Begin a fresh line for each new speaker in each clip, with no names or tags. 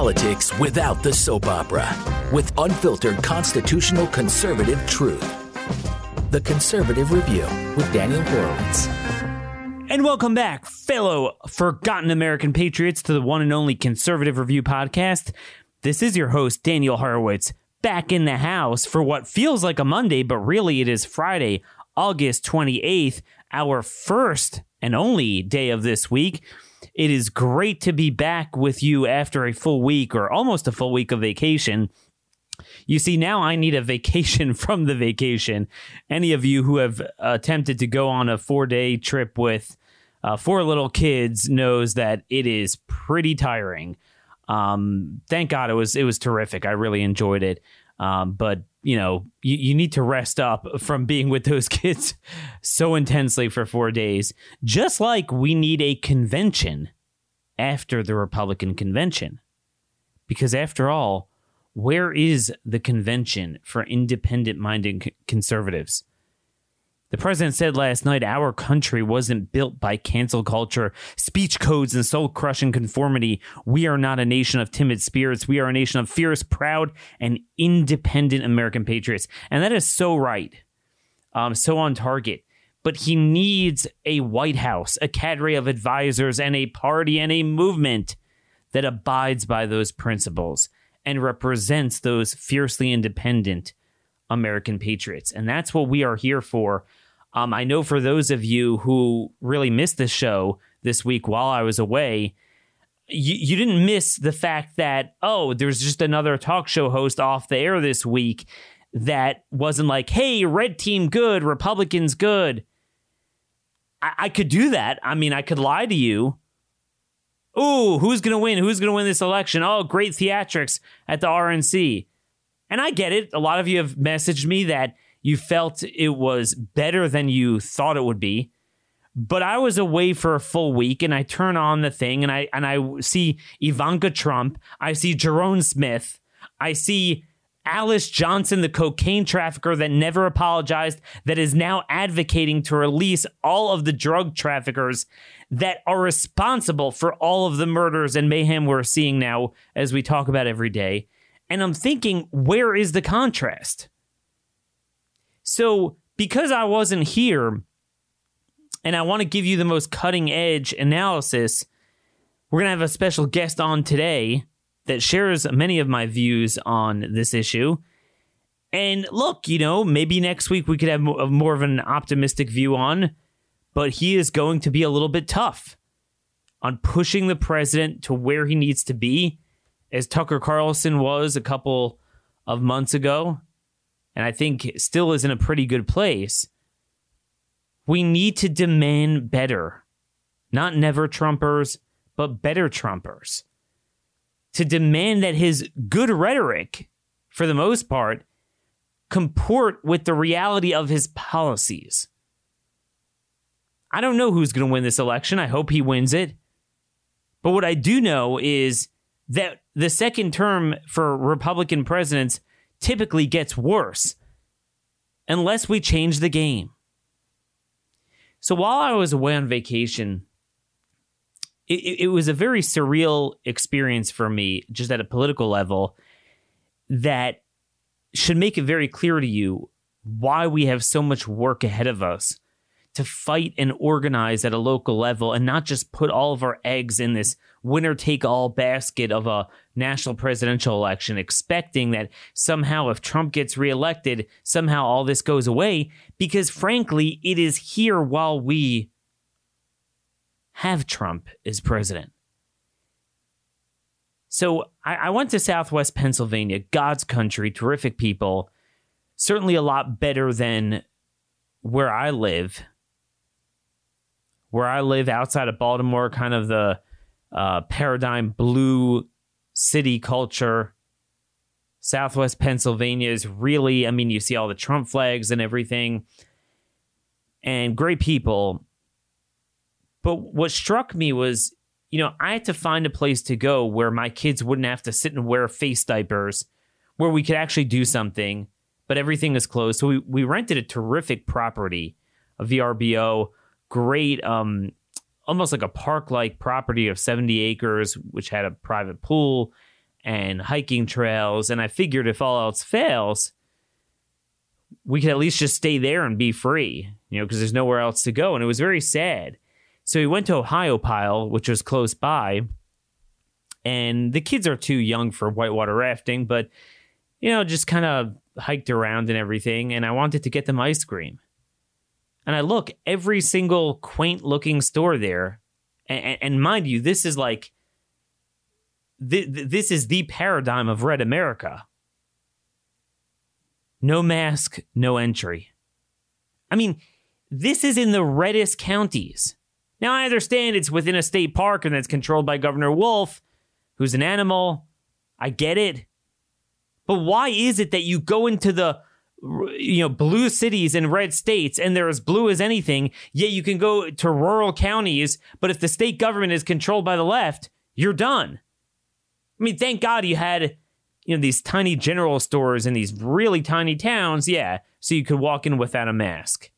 politics without the soap opera with unfiltered constitutional conservative truth. The Conservative Review with Daniel Horowitz.
And welcome back, fellow forgotten American patriots, to the one and only Conservative Review podcast. This is your host, Daniel Horowitz, back in the house for what feels like a Monday, but really it is Friday, August 28th, our first and only day of this week. It is great to be back with you after a full week or almost a full week of vacation. You see, now I need a vacation from the vacation. Any of you who have attempted to go on a four day trip with uh, four little kids knows that it is pretty tiring. Um, thank God it was it was terrific. I really enjoyed it. Um, but you know, you, you need to rest up from being with those kids so intensely for four days. Just like we need a convention after the Republican convention. Because after all, where is the convention for independent minded conservatives? The president said last night our country wasn't built by cancel culture, speech codes, and soul crushing conformity. We are not a nation of timid spirits. We are a nation of fierce, proud, and independent American patriots. And that is so right, um, so on target. But he needs a White House, a cadre of advisors, and a party and a movement that abides by those principles and represents those fiercely independent American patriots. And that's what we are here for um, I know for those of you who really missed the show this week while I was away, you, you didn't miss the fact that, oh, there's just another talk show host off the air this week that wasn't like, hey, red team good, Republicans good. I, I could do that. I mean, I could lie to you. Ooh, who's going to win? Who's going to win this election? Oh, great theatrics at the RNC. And I get it. A lot of you have messaged me that you felt it was better than you thought it would be. But I was away for a full week and I turn on the thing and I and I see Ivanka Trump, I see Jerome Smith, I see Alice Johnson, the cocaine trafficker that never apologized, that is now advocating to release all of the drug traffickers that are responsible for all of the murders and mayhem we're seeing now as we talk about every day. And I'm thinking, where is the contrast? So, because I wasn't here and I want to give you the most cutting edge analysis, we're going to have a special guest on today that shares many of my views on this issue. And look, you know, maybe next week we could have more of an optimistic view on, but he is going to be a little bit tough on pushing the president to where he needs to be, as Tucker Carlson was a couple of months ago and I think still is in a pretty good place, we need to demand better. Not never Trumpers, but better Trumpers. To demand that his good rhetoric, for the most part, comport with the reality of his policies. I don't know who's going to win this election. I hope he wins it. But what I do know is that the second term for Republican presidents typically gets worse unless we change the game. So while I was away on vacation, it, it, was a very surreal experience for me, just at a political level, that should make it very clear to you why we have so much work ahead of us to fight and organize at a local level and not just put all of our eggs in this winner take all basket of a national presidential election, expecting that somehow if Trump gets reelected, somehow all this goes away. Because frankly, it is here while we have Trump as president. So I, I went to Southwest Pennsylvania, God's country, terrific people, certainly a lot better than where I live where I live outside of Baltimore, kind of the uh, paradigm blue city culture. Southwest Pennsylvania is really, I mean, you see all the Trump flags and everything, and great people. But what struck me was, you know, I had to find a place to go where my kids wouldn't have to sit and wear face diapers, where we could actually do something, but everything is closed. So we, we rented a terrific property, a VRBO great, um, almost like a park like property of 70 acres, which had a private pool and hiking trails. And I figured if all else fails, we could at least just stay there and be free, you know, because there's nowhere else to go. And it was very sad. So we went to Ohiopyle, which was close by. And the kids are too young for whitewater rafting, but, you know, just kind of hiked around and everything. And I wanted to get them ice cream. And I look, every single quaint looking store there. And, and mind you, this is like, th- this is the paradigm of Red America. No mask, no entry. I mean, this is in the reddest counties. Now, I understand it's within a state park and that's controlled by Governor Wolf, who's an animal. I get it. But why is it that you go into the you know blue cities and red states and they're as blue as anything yet you can go to rural counties but if the state government is controlled by the left you're done. I mean thank god you had you know these tiny general stores in these really tiny towns yeah so you could walk in without a mask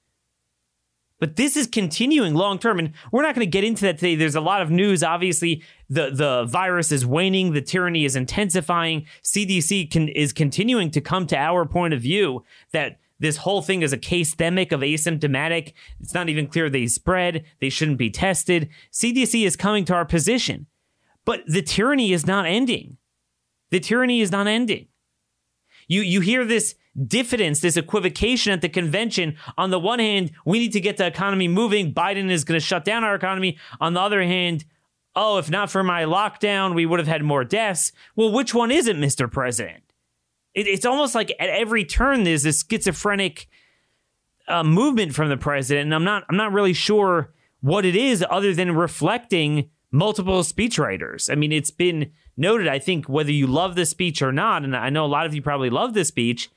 but this is continuing long term, and we're not going to get into that today. There's a lot of news. Obviously, the the virus is waning, the tyranny is intensifying. CDC can, is continuing to come to our point of view that this whole thing is a case of asymptomatic. It's not even clear they spread. They shouldn't be tested. CDC is coming to our position, but the tyranny is not ending. The tyranny is not ending. You you hear this diffidence, this equivocation at the convention. On the one hand, we need to get the economy moving. Biden is going to shut down our economy. On the other hand, oh, if not for my lockdown, we would have had more deaths. Well, which one is it, Mr. President? It, it's almost like at every turn there's this schizophrenic uh, movement from the president, and I'm not I'm not really sure what it is other than reflecting multiple speechwriters. I mean, it's been noted. I think whether you love the speech or not, and I know a lot of you probably love the speech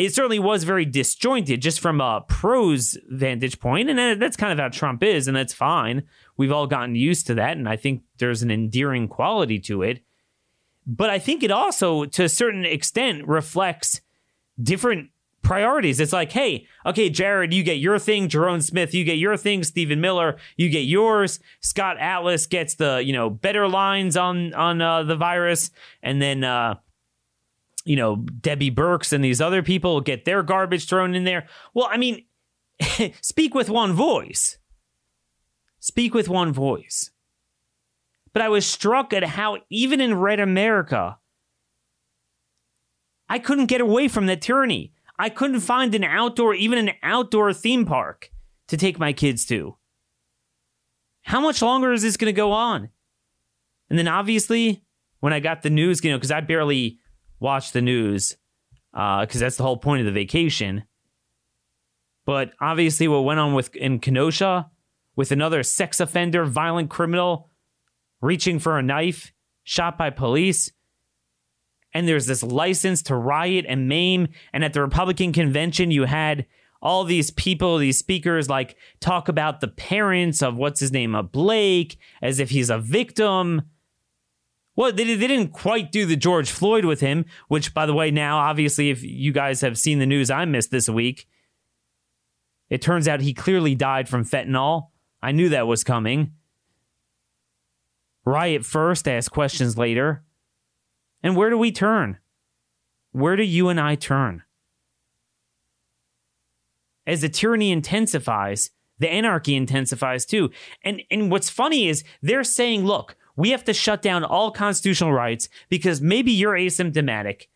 it certainly was very disjointed just from a prose vantage point and that's kind of how trump is and that's fine. We've all gotten used to that and i think there's an endearing quality to it. But i think it also to a certain extent reflects different priorities. It's like hey okay jared you get your thing. Ja'Ron smith you get your thing. Stephen miller you get yours. Scott atlas gets the you know better lines on on uh, the virus. And then uh you know, Debbie Birx and these other people get their garbage thrown in there. Well, I mean, speak with one voice. Speak with one voice. But I was struck at how, even in Red America, I couldn't get away from that tyranny. I couldn't find an outdoor, even an outdoor theme park to take my kids to. How much longer is this going to go on? And then obviously, when I got the news, you know, because I barely watch the news because uh, that's the whole point of the vacation. But obviously, what went on with in Kenosha with another sex offender, violent criminal reaching for a knife, shot by police. And there's this license to riot and maim. And at the Republican convention, you had all these people, these speakers, like talk about the parents of what's his name, of Blake, as if he's a victim. Well, they, they didn't quite do the George Floyd with him, which, by the way, now, obviously, if you guys have seen the news I missed this week, it turns out he clearly died from fentanyl. I knew that was coming. Riot first, ask questions later. And where do we turn? Where do you and I turn? As the tyranny intensifies, the anarchy intensifies too. And and what's funny is they're saying, look, we have to shut down all constitutional rights because maybe you're asymptomatic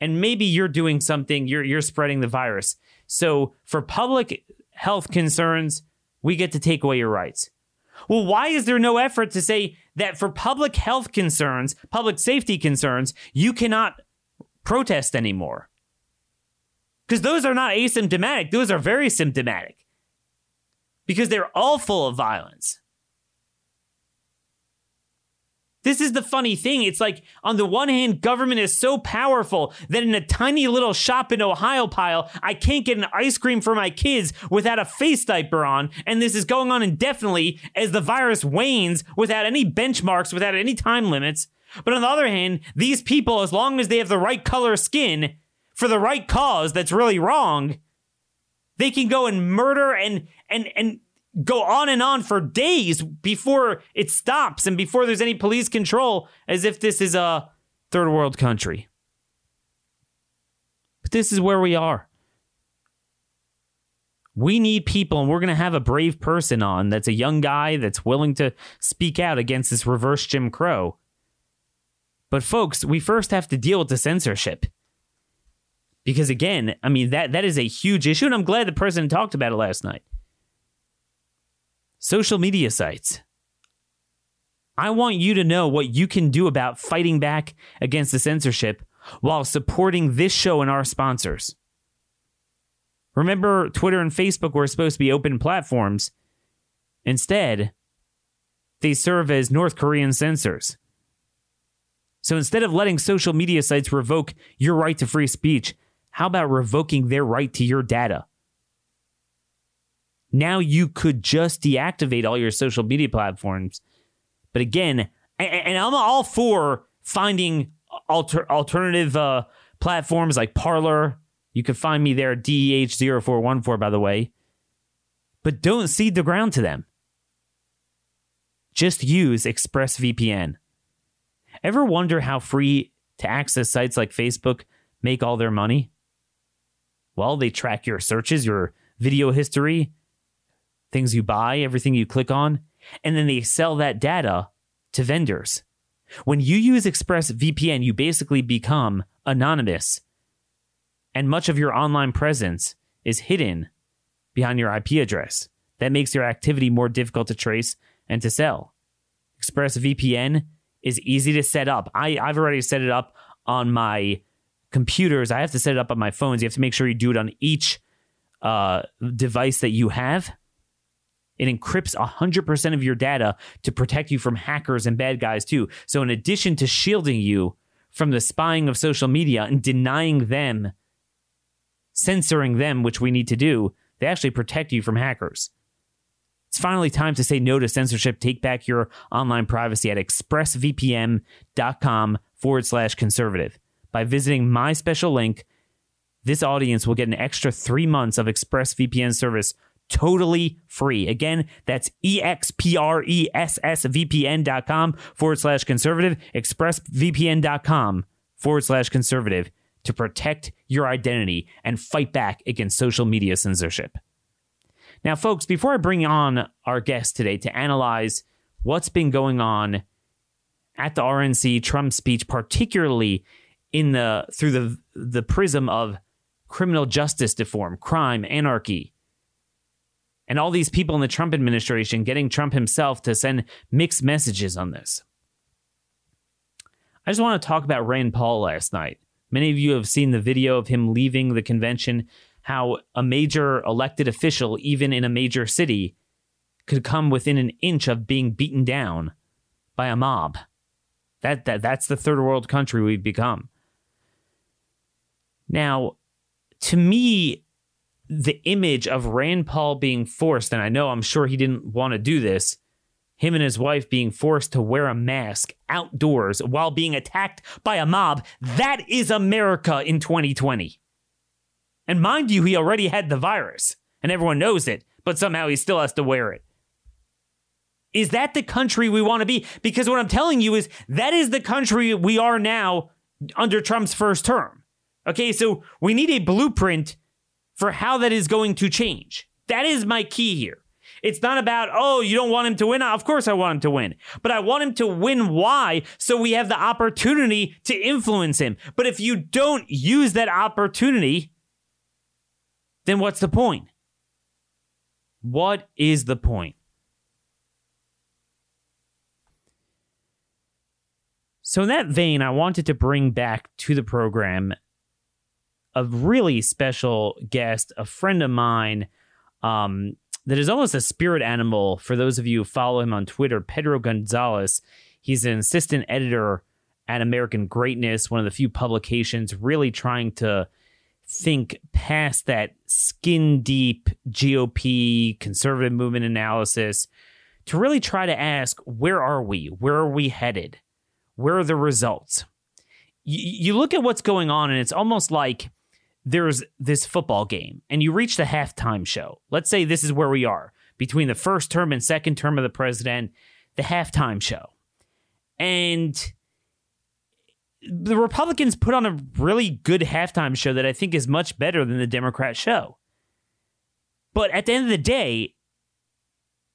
and maybe you're doing something, you're, you're spreading the virus. So, for public health concerns, we get to take away your rights. Well, why is there no effort to say that for public health concerns, public safety concerns, you cannot protest anymore? Because those are not asymptomatic, those are very symptomatic. Because they're all full of violence. This is the funny thing. It's like, on the one hand, government is so powerful that in a tiny little shop in Ohiopyle, I can't get an ice cream for my kids without a face diaper on. And this is going on indefinitely as the virus wanes without any benchmarks, without any time limits. But on the other hand, these people, as long as they have the right color skin for the right cause that's really wrong, they can go and murder and, and, and go on and on for days before it stops and before there's any police control as if this is a third world country. But this is where we are. We need people, and we're going to have a brave person on that's a young guy that's willing to speak out against this reverse Jim Crow. But folks, we first have to deal with the censorship. Because again, I mean that that is a huge issue, and I'm glad the president talked about it last night. Social media sites. I want you to know what you can do about fighting back against the censorship while supporting this show and our sponsors. Remember, Twitter and Facebook were supposed to be open platforms. Instead, they serve as North Korean censors. So instead of letting social media sites revoke your right to free speech, how about revoking their right to your data? Now you could just deactivate all your social media platforms. But again, and I'm all for finding alter, alternative uh, platforms like Parler. You can find me there, DEH0414, by the way. But don't cede the ground to them. Just use ExpressVPN. Ever wonder how free to access sites like Facebook make all their money? Well, they track your searches, your video history, things you buy, everything you click on, and then they sell that data to vendors. When you use ExpressVPN, you basically become anonymous, and much of your online presence is hidden behind your IP address. That makes your activity more difficult to trace and to sell. ExpressVPN is easy to set up. I, I've already set it up on my computers. I have to set it up on my phones. You have to make sure you do it on each uh, device that you have. It encrypts 100% of your data to protect you from hackers and bad guys, too. So, in addition to shielding you from the spying of social media and denying them, censoring them, which we need to do, they actually protect you from hackers. It's finally time to say no to censorship. Take back your online privacy at expressvpn.com forward slash conservative. By visiting my special link, this audience will get an extra three months of ExpressVPN service totally free. Again, that's E-X-P-R-E-S-S-V-P-N.com forward slash conservative, expressvpn.com forward slash conservative to protect your identity and fight back against social media censorship. Now, folks, before I bring on our guest today to analyze what's been going on at the RNC Trump speech, particularly in the through the the prism of criminal justice reform, crime, anarchy, and all these people in the Trump administration getting Trump himself to send mixed messages on this. I just want to talk about Rand Paul last night. Many of you have seen the video of him leaving the convention how a major elected official, even in a major city, could come within an inch of being beaten down by a mob. That, that that's the third world country we've become. Now, to me, the image of Rand Paul being forced, and I know I'm sure he didn't want to do this, him and his wife being forced to wear a mask outdoors while being attacked by a mob, that is America in 2020. And mind you, he already had the virus, and everyone knows it, but somehow he still has to wear it. Is that the country we want to be? Because what I'm telling you is that is the country we are now under Trump's first term. Okay, so we need a blueprint for how that is going to change. That is my key here. It's not about, oh, you don't want him to win. Of course, I want him to win. But I want him to win. Why? So we have the opportunity to influence him. But if you don't use that opportunity, then what's the point? What is the point? So, in that vein, I wanted to bring back to the program a really special guest, a friend of mine um, that is almost a spirit animal for those of you who follow him on Twitter, Pedro Gonzalez. He's an assistant editor at American Greatness, one of the few publications really trying to think past that skin deep GOP conservative movement analysis to really try to ask where are we? Where are we headed? Where are the results? you look at what's going on, and it's almost like there's this football game, and you reach the halftime show. Let's say this is where we are between the first term and second term of the president, the halftime show. And the Republicans put on a really good halftime show that I think is much better than the Democrat show. But at the end of the day,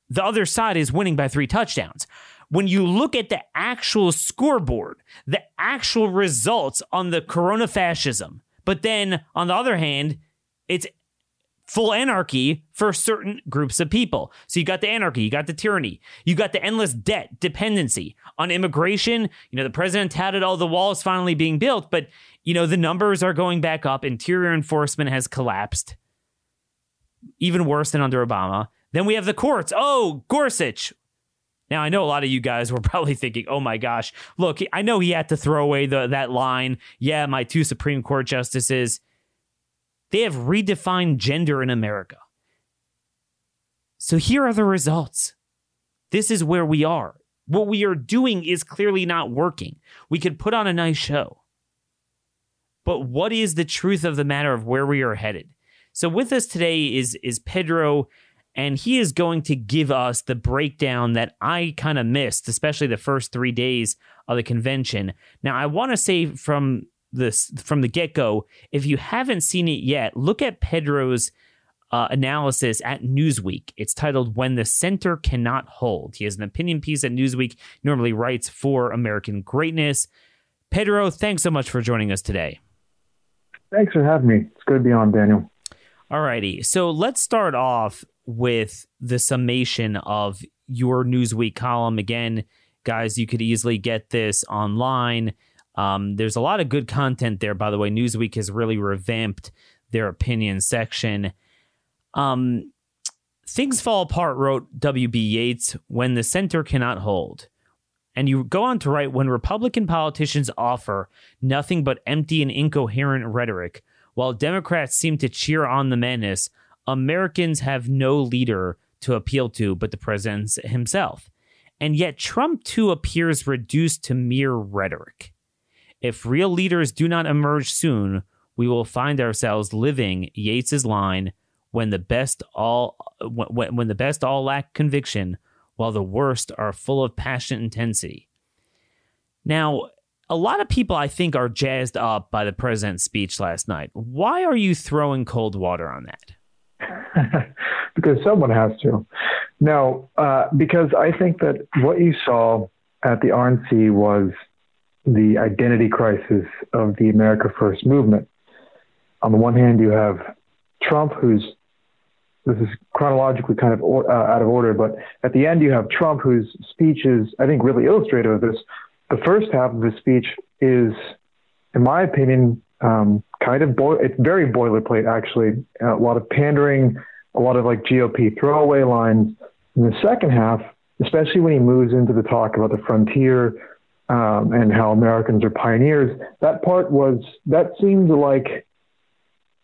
the other side is winning by three touchdowns. When you look at the actual scoreboard, the actual results on the corona fascism, but then on the other hand, it's full anarchy for certain groups of people. So you got the anarchy, you got the tyranny, you got the endless debt dependency on immigration. You know, the president touted all the walls finally being built, but you know, the numbers are going back up. Interior enforcement has collapsed, even worse than under Obama. Then we have the courts. Oh, Gorsuch. Now I know a lot of you guys were probably thinking, "Oh my gosh, look, I know he had to throw away the, that line. Yeah, my two Supreme Court justices." They have redefined gender in America. So here are the results. This is where we are. What we are doing is clearly not working. We could put on a nice show. But what is the truth of the matter of where we are headed? So with us today is is Pedro and he is going to give us the breakdown that I kind of missed, especially the first 3 days of the convention. Now, I want to say from this from the get go. If you haven't seen it yet, look at Pedro's uh, analysis at Newsweek. It's titled "When the Center Cannot Hold." He has an opinion piece at Newsweek. Normally writes for American Greatness. Pedro, thanks so much for joining us today.
Thanks for having me. It's good to be on, Daniel.
All righty. So let's start off with the summation of your Newsweek column. Again, guys, you could easily get this online. Um, there's a lot of good content there, by the way. Newsweek has really revamped their opinion section. Um, Things Fall Apart wrote W.B. Yeats when the center cannot hold. And you go on to write when Republican politicians offer nothing but empty and incoherent rhetoric, while Democrats seem to cheer on the madness, Americans have no leader to appeal to but the president himself. And yet Trump too appears reduced to mere rhetoric. If real leaders do not emerge soon, we will find ourselves living Yeats's line when the best all when, when the best all lack conviction while the worst are full of passionate intensity. Now, a lot of people I think are jazzed up by the president's speech last night. Why are you throwing cold water on
that? because someone has to. No, uh, because I think that what you saw at the RNC was the identity crisis of the America First movement. On the one hand, you have Trump, who's this is chronologically kind of uh, out of order, but at the end, you have Trump, whose speech is, I think, really illustrative of this. The first half of his speech is, in my opinion, um, kind of it's very boilerplate actually. A lot of pandering, a lot of like GOP throwaway lines. In the second half, especially when he moves into the talk about the frontier, um, and how Americans are pioneers. That part was that seemed like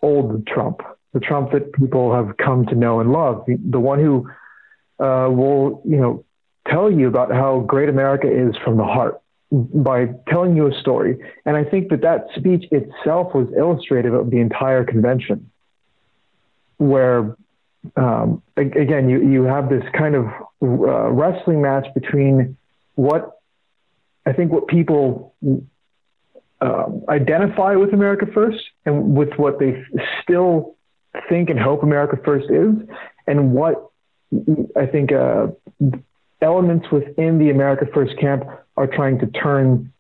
old Trump, the Trump that people have come to know and love, the one who uh, will you know tell you about how great America is from the heart by telling you a story. And I think that that speech itself was illustrative of the entire convention, where um, again you you have this kind of uh, wrestling match between what I think what people uh, identify with America First and with what they still think and hope America First is, and what I think uh, elements within the America First camp are trying to turn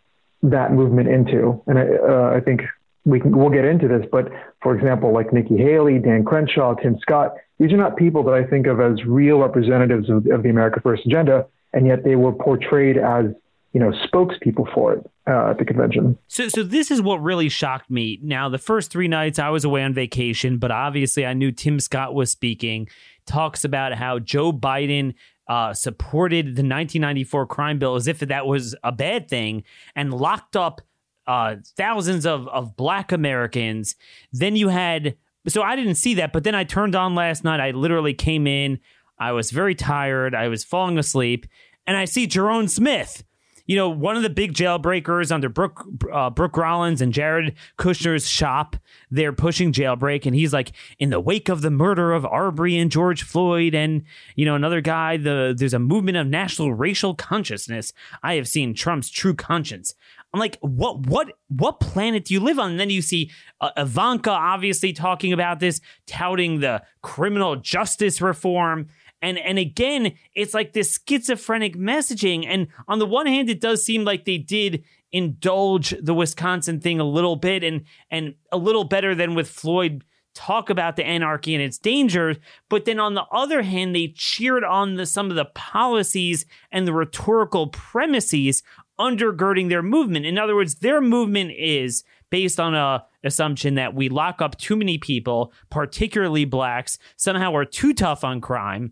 that movement into. And I, uh, I think we can we'll get into this, but for example, like Nikki Haley, Dan Crenshaw, Tim Scott, these are not people that I think of as real representatives of, of the America First agenda, and yet they were portrayed as you know spokespeople for it uh, at the convention.
So, so this is what really shocked me. Now, the first three nights I was away on vacation, but obviously I knew Tim Scott was speaking. Talks about how Joe Biden uh, supported the 1994 crime bill as if that was a bad thing and locked up uh, thousands of of Black Americans. Then you had so I didn't see that, but then I turned on last night. I literally came in. I was very tired. I was falling asleep, and I see Jerome Smith you know, one of the big jailbreakers under Brooke, uh, Brooke Rollins and Jared Kushner's shop, they're pushing jailbreak. And he's like, in the wake of the murder of Arbery and George Floyd, and, you know, another guy, the there's a movement of national racial consciousness. I have seen Trump's true conscience. I'm like, what, what, what planet do you live on? And then you see uh, Ivanka obviously talking about this, touting the criminal justice reform. And, and again, it's like this schizophrenic messaging. And on the one hand, it does seem like they did indulge the Wisconsin thing a little bit and, and a little better than with Floyd talk about the anarchy and its dangers, but then on the other hand, they cheered on the, some of the policies and the rhetorical premises undergirding their movement. In other words, their movement is based on a assumption that we lock up too many people, particularly blacks, somehow are too tough on crime,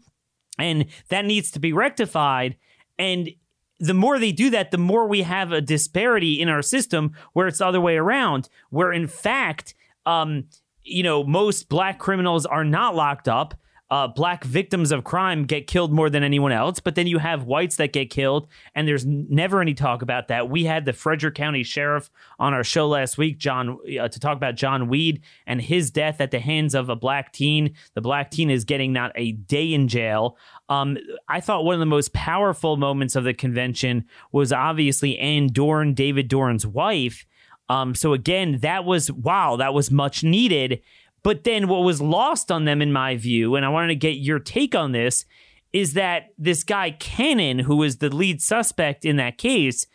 and that needs to be rectified. And the more they do that, the more we have a disparity in our system where it's the other way around, where in fact, um, you know, most black criminals are not locked up uh, black victims of crime get killed more than anyone else, but then you have whites that get killed, and there's never any talk about that. We had the Frederick County Sheriff on our show last week, John, uh, to talk about John Weed and his death at the hands of a black teen. The black teen is getting not a day in jail. Um, I thought one of the most powerful moments of the convention was obviously Ann Dorn, David Dorn's wife. Um, so again, that was wow, that was much needed. But then what was lost on them, in my view, and I wanted to get your take on this, is that this guy Cannon, who was the lead suspect in that case,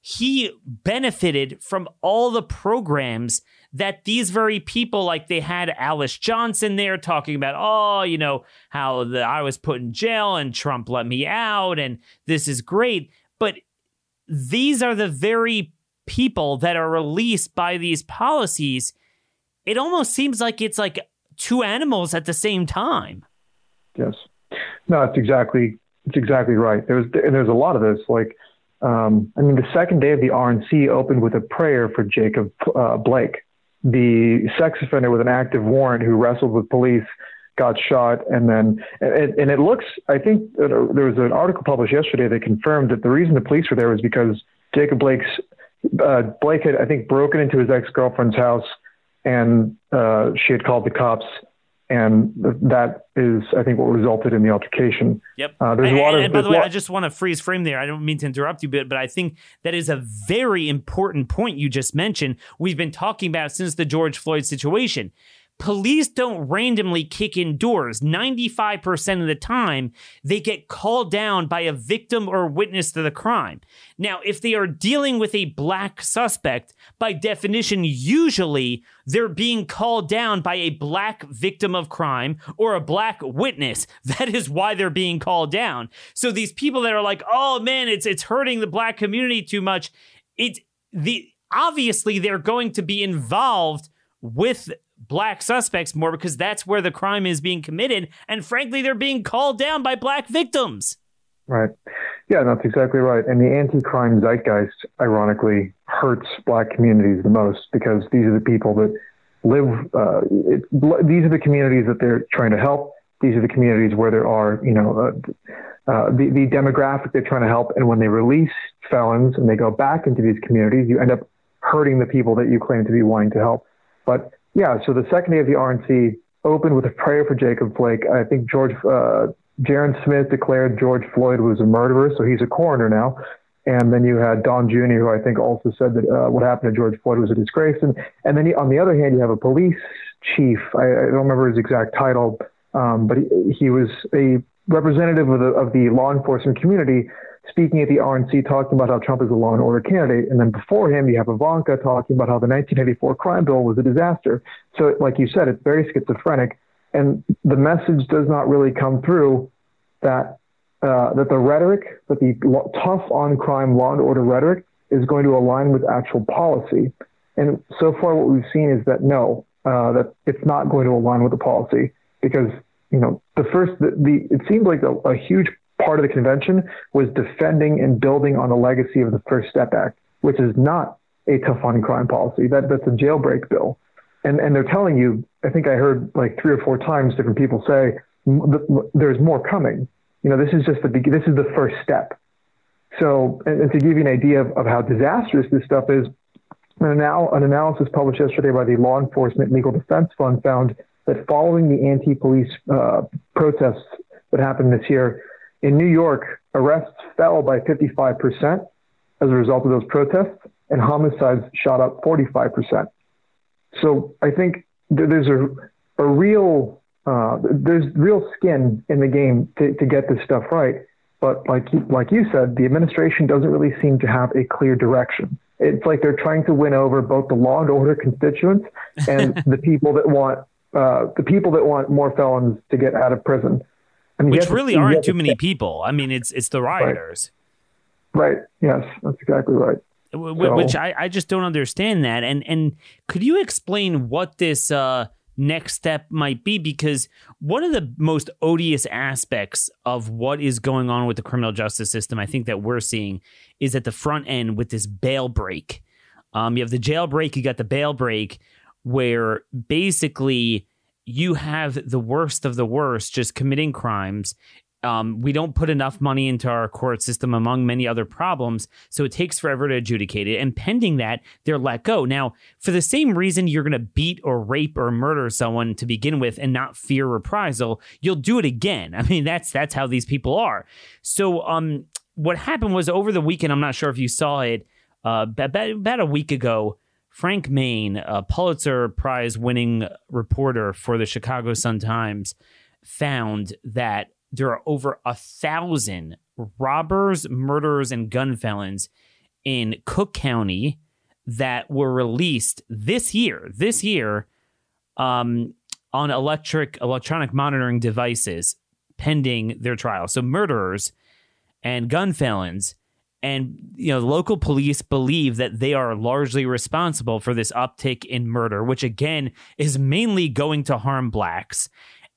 he benefited from all the programs that these very people, like they had Alice Johnson there talking about, oh, you know, how the, I was put in jail and Trump let me out, and this is great. But these are the very people that are released by these policies it almost seems like it's like two animals at the same time.
Yes. No, it's exactly it's exactly right. There's and there's a lot of this. Like, um, I mean, the second day of the RNC opened with a prayer for Jacob uh, Blake, the sex offender with an active warrant who wrestled with police, got shot, and then and, and it looks. I think there was an article published yesterday that confirmed that the reason the police were there was because Jacob Blake's uh, Blake had, I think, broken into his ex girlfriend's house and uh, she had called the cops, and that is, I think, what resulted in the altercation.
Yep. Uh, there's and, a lot and, of. And by the way, I just want to freeze frame there. I don't mean to interrupt you, but but I think that is a very important point you just mentioned. We've been talking about since the George Floyd situation police don't randomly kick in doors. 95% of the time, they get called down by a victim or witness to the crime. Now, if they are dealing with a black suspect, by definition, usually they're being called down by a black victim of crime or a black witness. That is why they're being called down. So these people that are like, "Oh man, it's it's hurting the black community too much." It the obviously they're going to be involved with black suspects more because that's where the crime is being committed. And frankly, they're being called down by black victims.
Right. Yeah, that's exactly right. And the anti crime zeitgeist, ironically, hurts black communities the most because these are the people that live, uh, it, these are the communities that they're trying to help. These are the communities where there are, you know, uh, uh, the, the demographic they're trying to help. And when they release felons and they go back into these communities, you end up hurting the people that you claim to be wanting to help. But yeah, so the second day of the RNC opened with a prayer for Jacob Blake. I think George uh, Jaron Smith declared George Floyd was a murderer, so he's a coroner now. And then you had Don Jr., who I think also said that uh, what happened to George Floyd was a disgrace. And, and then he, on the other hand, you have a police chief. I, I don't remember his exact title, um, but he, he was a representative of the, of the law enforcement community speaking at the RNC talking about how Trump is a law and order candidate. And then before him, you have Ivanka talking about how the 1984 crime bill was a disaster. So, like you said, it's very schizophrenic. And the message does not really come through that uh, that the rhetoric, that the tough on crime law and order rhetoric is going to align with actual policy. And so far, what we've seen is that no, uh, that it's not going to align with the policy because you know the first the, the it seemed like a, a huge part of the convention was defending and building on the legacy of the First Step Act, which is not a tough on crime policy. That that's a jailbreak bill, and and they're telling you. I think I heard like three or four times different people say there's more coming. You know, this is just the this is the first step. So, and, and to give you an idea of, of how disastrous this stuff is, an, anal- an analysis published yesterday by the Law Enforcement Legal Defense Fund found that following the anti-police uh, protests that happened this year in New York, arrests fell by 55% as a result of those protests, and homicides shot up 45%. So I think there's a, a real uh, there's real skin in the game to, to get this stuff right. But like like you said, the administration doesn't really seem to have a clear direction. It's like they're trying to win over both the law and order constituents and the people that want uh, the people that want more felons to get out of prison.
Which really to, aren't too many people. I mean, it's it's the rioters.
Right. right. Yes, that's exactly right.
Which so, I, I just don't understand that. And and could you explain what this uh, next step might be because one of the most odious aspects of what is going on with the criminal justice system i think that we're seeing is at the front end with this bail break um, you have the jail break you got the bail break where basically you have the worst of the worst just committing crimes um, we don't put enough money into our court system, among many other problems. So it takes forever to adjudicate it. And pending that, they're let go. Now, for the same reason you're going to beat or rape or murder someone to begin with and not fear reprisal, you'll do it again. I mean, that's that's how these people are. So, um, what happened was over the weekend. I'm not sure if you saw it. Uh, about, about a week ago, Frank Main, a Pulitzer Prize winning reporter for the Chicago Sun Times, found that there are over a thousand robbers, murderers, and gun felons in Cook County that were released this year. This year, um, on electric electronic monitoring devices pending their trial. So murderers and gun felons and you know local police believe that they are largely responsible for this uptick in murder which again is mainly going to harm blacks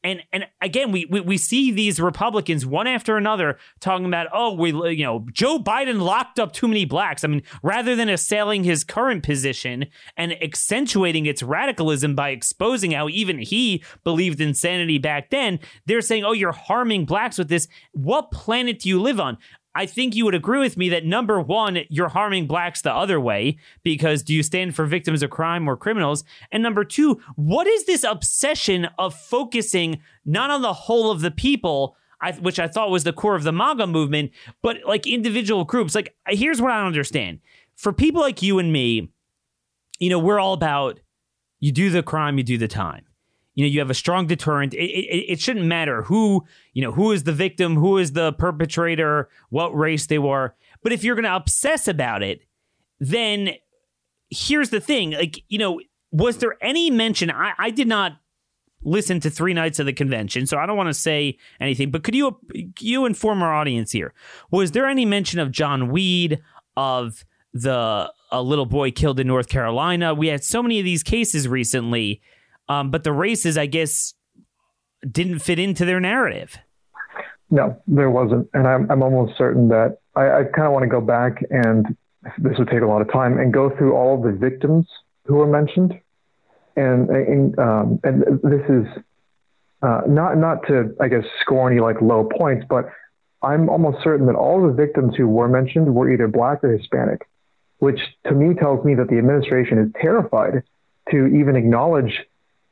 and and again, we, we we see these Republicans one after another talking about, oh, we you know Joe Biden locked up too many blacks. I mean, rather than assailing his current position and accentuating its radicalism by exposing how even he believed insanity back then, they're saying, oh, you're harming blacks with this. What planet do you live on? I think you would agree with me that number one, you're harming blacks the other way because do you stand for victims of crime or criminals? And number two, what is this obsession of focusing not on the whole of the people? I, which I thought was the core of the MAGA movement, but like individual groups. Like, here's what I don't understand. For people like you and me, you know, we're all about you do the crime, you do the time you know you have a strong deterrent. It, it, it, shouldn't matter who you know who is the victim who is the perpetrator what race they were. But if you're going to obsess about it then here's the thing like you know was there any mention i, I did not listen to three nights of the convention so i don't want to say anything but could you you inform our audience here? Was there any mention of john weed of the a little boy killed in north carolina? We had so many of these cases recently um, but the races, I guess, didn't fit into their narrative.
No, there wasn't. And I'm, I'm almost certain that I, I kind of want to go back and this would take a lot of time and go through all the victims who were mentioned. And, and, um, and this is uh, not, not to, I guess, score any like low points, but I'm almost certain that all the victims who were mentioned were either black or Hispanic, which to me tells me that the administration is terrified to even acknowledge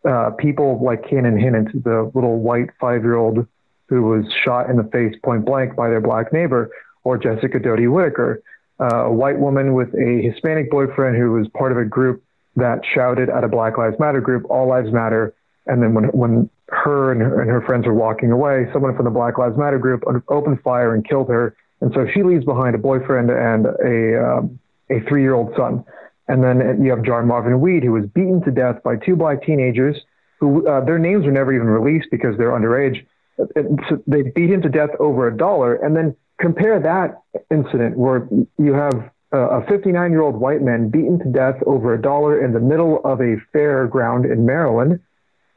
uh, people like Cannon Hinnant, the little white five year old who was shot in the face point blank by their black neighbor, or Jessica Doty Whitaker, uh, a white woman with a Hispanic boyfriend who was part of a group that shouted at a Black Lives Matter group, All Lives Matter. And then when, when her and, her and her friends were walking away, someone from the Black Lives Matter group opened fire and killed her. And so she leaves behind a boyfriend and a, um, a three year old son. And then you have John Marvin Weed, who was beaten to death by two black teenagers who uh, their names were never even released because they're underage. So they beat him to death over a dollar. And then compare that incident where you have a 59 year old white man beaten to death over a dollar in the middle of a fairground in Maryland.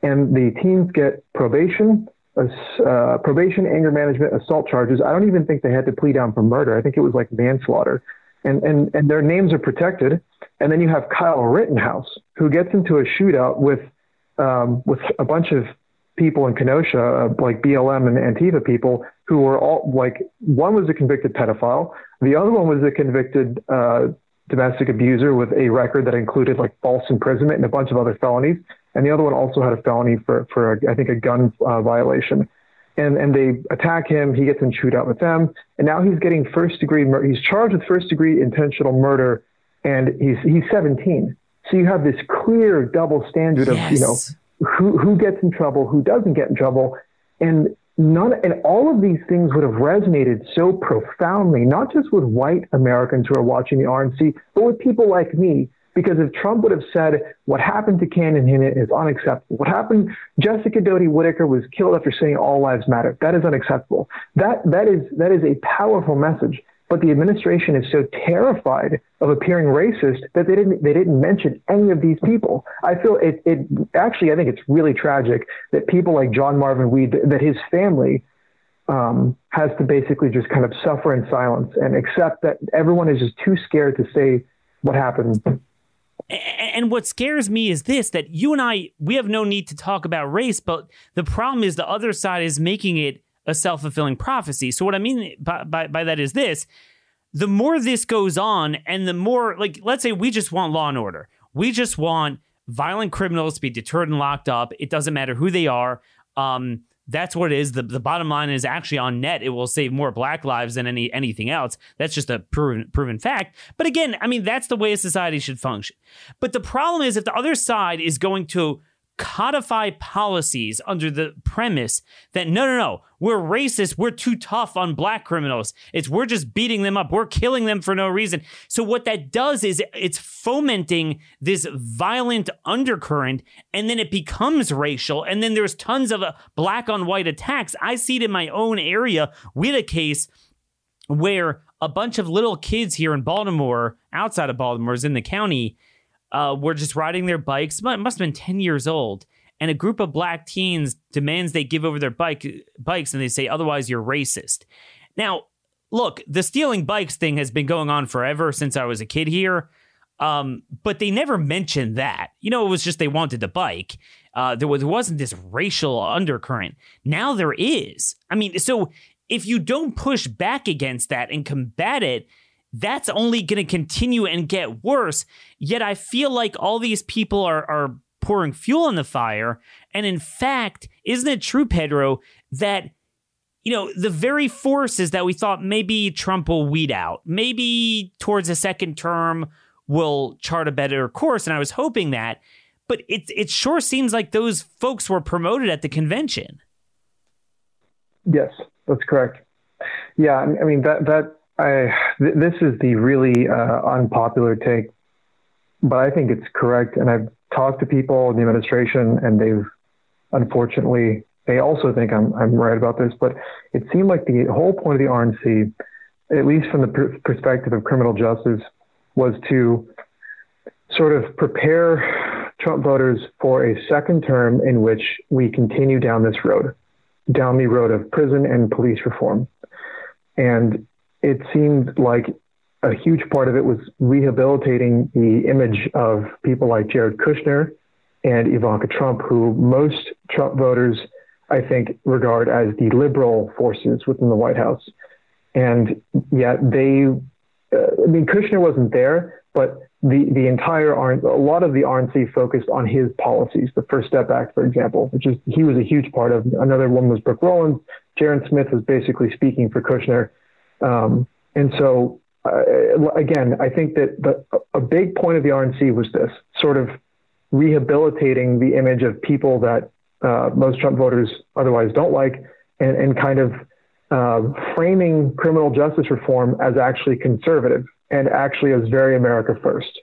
And the teens get probation, uh, probation, anger management, assault charges. I don't even think they had to plead down for murder. I think it was like manslaughter. And, and, and their names are protected. And then you have Kyle Rittenhouse, who gets into a shootout with um, with a bunch of people in Kenosha, uh, like BLM and Antifa people, who were all like one was a convicted pedophile, the other one was a convicted uh, domestic abuser with a record that included like false imprisonment and a bunch of other felonies, and the other one also had a felony for for a, I think a gun uh, violation. And, and they attack him. He gets in shootout with them, and now he's getting first degree. He's charged with first degree intentional murder, and he's he's 17. So you have this clear double standard
yes.
of you know who who gets in trouble, who doesn't get in trouble, and none and all of these things would have resonated so profoundly, not just with white Americans who are watching the RNC, but with people like me. Because if Trump would have said what happened to Cannon Hinnant is unacceptable, what happened, Jessica Doty Whitaker was killed after saying all lives matter. That is unacceptable. That that is that is a powerful message. But the administration is so terrified of appearing racist that they didn't they didn't mention any of these people. I feel it it actually I think it's really tragic that people like John Marvin Weed that his family um, has to basically just kind of suffer in silence and accept that everyone is just too scared to say what happened.
And what scares me is this that you and I, we have no need to talk about race, but the problem is the other side is making it a self fulfilling prophecy. So, what I mean by, by, by that is this the more this goes on, and the more, like, let's say we just want law and order, we just want violent criminals to be deterred and locked up. It doesn't matter who they are. Um, that's what it is. The, the bottom line is actually on net, it will save more black lives than any anything else. That's just a proven proven fact. But again, I mean, that's the way a society should function. But the problem is if the other side is going to codify policies under the premise that no, no, no, we're racist. We're too tough on black criminals. It's we're just beating them up. We're killing them for no reason. So what that does is it's fomenting this violent undercurrent and then it becomes racial. And then there's tons of uh, black on white attacks. I see it in my own area with a case where a bunch of little kids here in Baltimore, outside of Baltimore, is in the county, uh, were just riding their bikes. It must have been 10 years old. And a group of black teens demands they give over their bike bikes and they say, otherwise, you're racist. Now, look, the stealing bikes thing has been going on forever since I was a kid here. Um, but they never mentioned that. You know, it was just they wanted the bike. Uh, there, was, there wasn't this racial undercurrent. Now there is. I mean, so if you don't push back against that and combat it, that's only going to continue and get worse. Yet I feel like all these people are, are pouring fuel on the fire. And in fact, isn't it true, Pedro, that you know, the very forces that we thought maybe Trump will weed out, maybe towards a second term will chart a better course. And I was hoping that, but it, it sure seems like those folks were promoted at the convention.
Yes, that's correct. Yeah, I mean, that, that I, th- this is the really uh, unpopular take, but I think it's correct. And I've talked to people in the administration, and they've unfortunately they also think I'm I'm right about this. But it seemed like the whole point of the RNC, at least from the pr- perspective of criminal justice, was to sort of prepare Trump voters for a second term in which we continue down this road, down the road of prison and police reform. And it seemed like a huge part of it was rehabilitating the image of people like Jared Kushner and Ivanka Trump, who most Trump voters, I think, regard as the liberal forces within the White House. And yet they, uh, I mean, Kushner wasn't there, but the, the entire RNC, a lot of the RNC focused on his policies, the First Step Act, for example, which is he was a huge part of. Another one was Brooke Rollins. Ja'Ron Smith was basically speaking for Kushner. Um, and so, uh, again, I think that the, a big point of the RNC was this sort of rehabilitating the image of people that uh, most Trump voters otherwise don't like, and, and kind of uh, framing criminal justice reform as actually conservative and actually as very America first.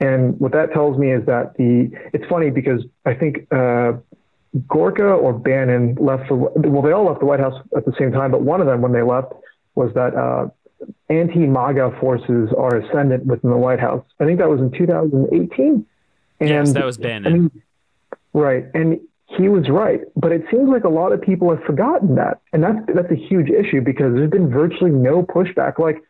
And what that tells me is that the it's funny because I think uh, Gorka or Bannon left the well, they all left the White House at the same time, but one of them when they left was that uh, anti-MAGA forces are ascendant within the White House. I think that was in 2018.
And, yes, that was Bannon. I mean,
right, and he was right, but it seems like a lot of people have forgotten that, and that's that's a huge issue because there's been virtually no pushback. Like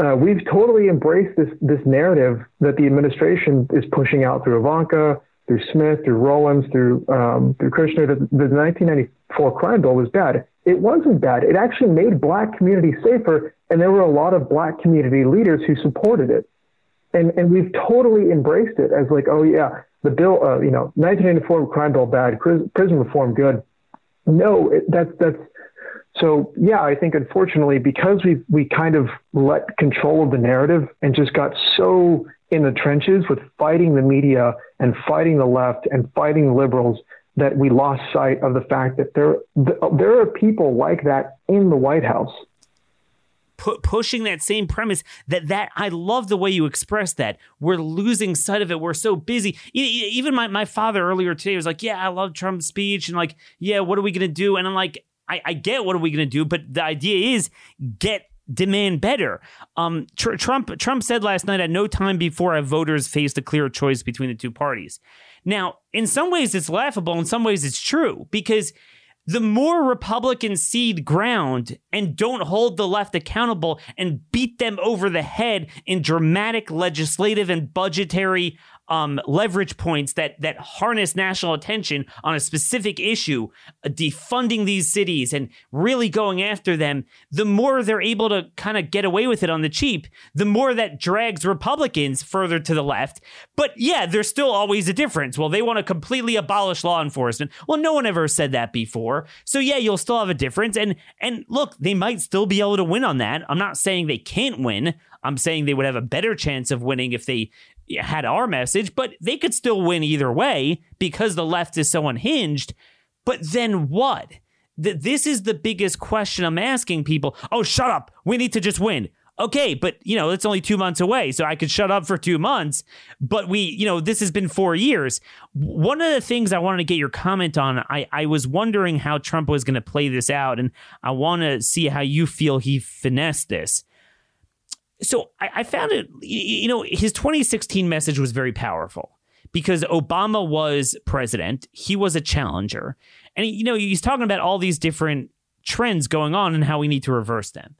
uh, we've totally embraced this this narrative that the administration is pushing out through Ivanka, through Smith, through Rollins, through um, through Kushner. That the 1994 crime bill was bad. It wasn't bad. It actually made black communities safer, and there were a lot of black community leaders who supported it. And and we've totally embraced it as like, oh yeah, the bill, uh, you know, 1994 crime bill bad, prison reform good. No, it, that's that's so yeah. I think unfortunately because we we kind of let control of the narrative and just got so in the trenches with fighting the media and fighting the left and fighting liberals that we lost sight of the fact that there there are people like that in the White House.
Pu- pushing that same premise that that I love the way you express that. We're losing sight of it. We're so busy. Even my, my father earlier today was like, "Yeah, I love Trump's speech," and like, "Yeah, what are we gonna do?" And I'm like, I, I get what are we gonna do, but the idea is get demand better. Um, tr- Trump Trump said last night at no time before have voters faced a clear choice between the two parties. Now, in some ways, it's laughable. In some ways, it's true because the more Republicans cede ground and don't hold the left accountable and beat them over the head in dramatic legislative and budgetary um, leverage points that that harness national attention on a specific issue, uh, defunding these cities and really going after them, the more they're able to kind of get away with it on the cheap, the more that drags Republicans further to the left. But yeah, there's still always a difference. Well, they want to completely abolish law enforcement. Well, no one ever said that before. So yeah, you'll still have a difference. And and look, they might still be able to win on that. I'm not saying they can't win. I'm saying they would have a better chance of winning if they had our message, but they could still win either way because the left is so unhinged. But then what? this is the biggest question I'm asking people. Oh, shut up. We need to just win. Okay, but you know, it's only two months away, so I could shut up for two months. But we, you know, this has been four years. One of the things I wanted to get your comment on, I, I was wondering how Trump was going to play this out, and I want to see how you feel he finessed this so I, I found it, you know, his 2016 message was very powerful because Obama was president, he was a challenger, and you know he's talking about all these different trends going on and how we need to reverse them.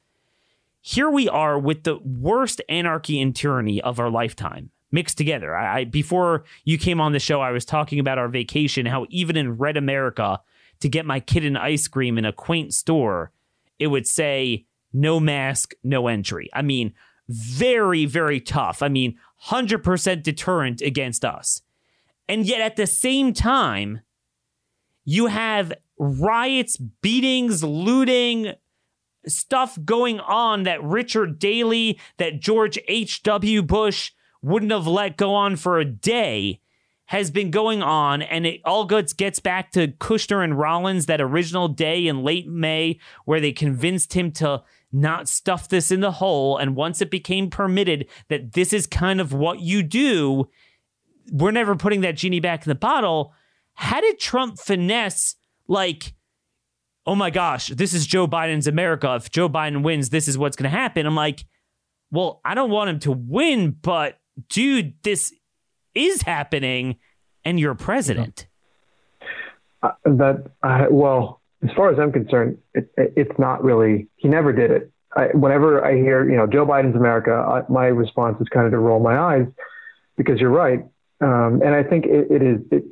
Here we are with the worst anarchy and tyranny of our lifetime mixed together. I, I before you came on the show, I was talking about our vacation, how even in Red America, to get my kid an ice cream in a quaint store, it would say no mask, no entry. I mean, very, very tough. I mean, 100% deterrent against us. And yet at the same time, you have riots, beatings, looting, stuff going on that Richard Daley, that George H.W. Bush wouldn't have let go on for a day has been going on, and it all gets gets back to Kushner and Rollins that original day in late May where they convinced him to not stuff this in the hole. And once it became permitted that this is kind of what you do, we're never putting that genie back in the bottle. How did Trump finesse, like, oh my gosh, this is Joe Biden's America. If Joe Biden wins, this is what's going to happen? I'm like, well, I don't want him to win, but dude, this is happening and you're president.
Uh, that, uh, well, as far as I'm concerned, it, it, it's not really. He never did it. I, whenever I hear, you know, Joe Biden's America, I, my response is kind of to roll my eyes because you're right, um, and I think it, it is. It,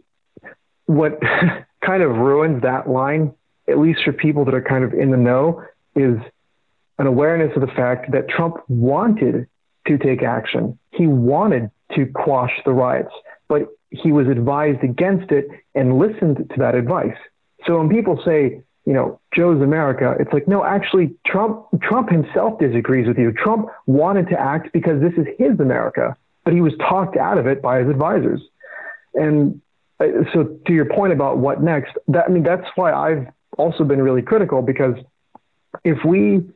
what kind of ruins that line, at least for people that are kind of in the know, is an awareness of the fact that Trump wanted to take action. He wanted to quash the riots, but he was advised against it and listened to that advice. So when people say, you know, Joe's America, it's like, no, actually, Trump, Trump himself disagrees with you. Trump wanted to act because this is his America, but he was talked out of it by his advisors. And uh, so, to your point about what next, that, I mean, that's why I've also been really critical because if we,